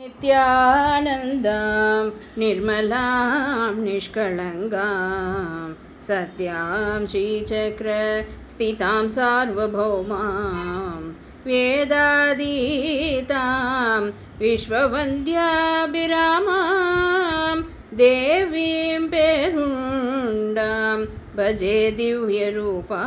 नित्यानन्दां निर्मलां निष्कळङ्गां सत्यां श्रीचक्रस्थितां सार्वभौमां वेदादीतां विश्ववन्द्याभिरामां देवीं पेरुण्डां भजे दिव्यरूपा।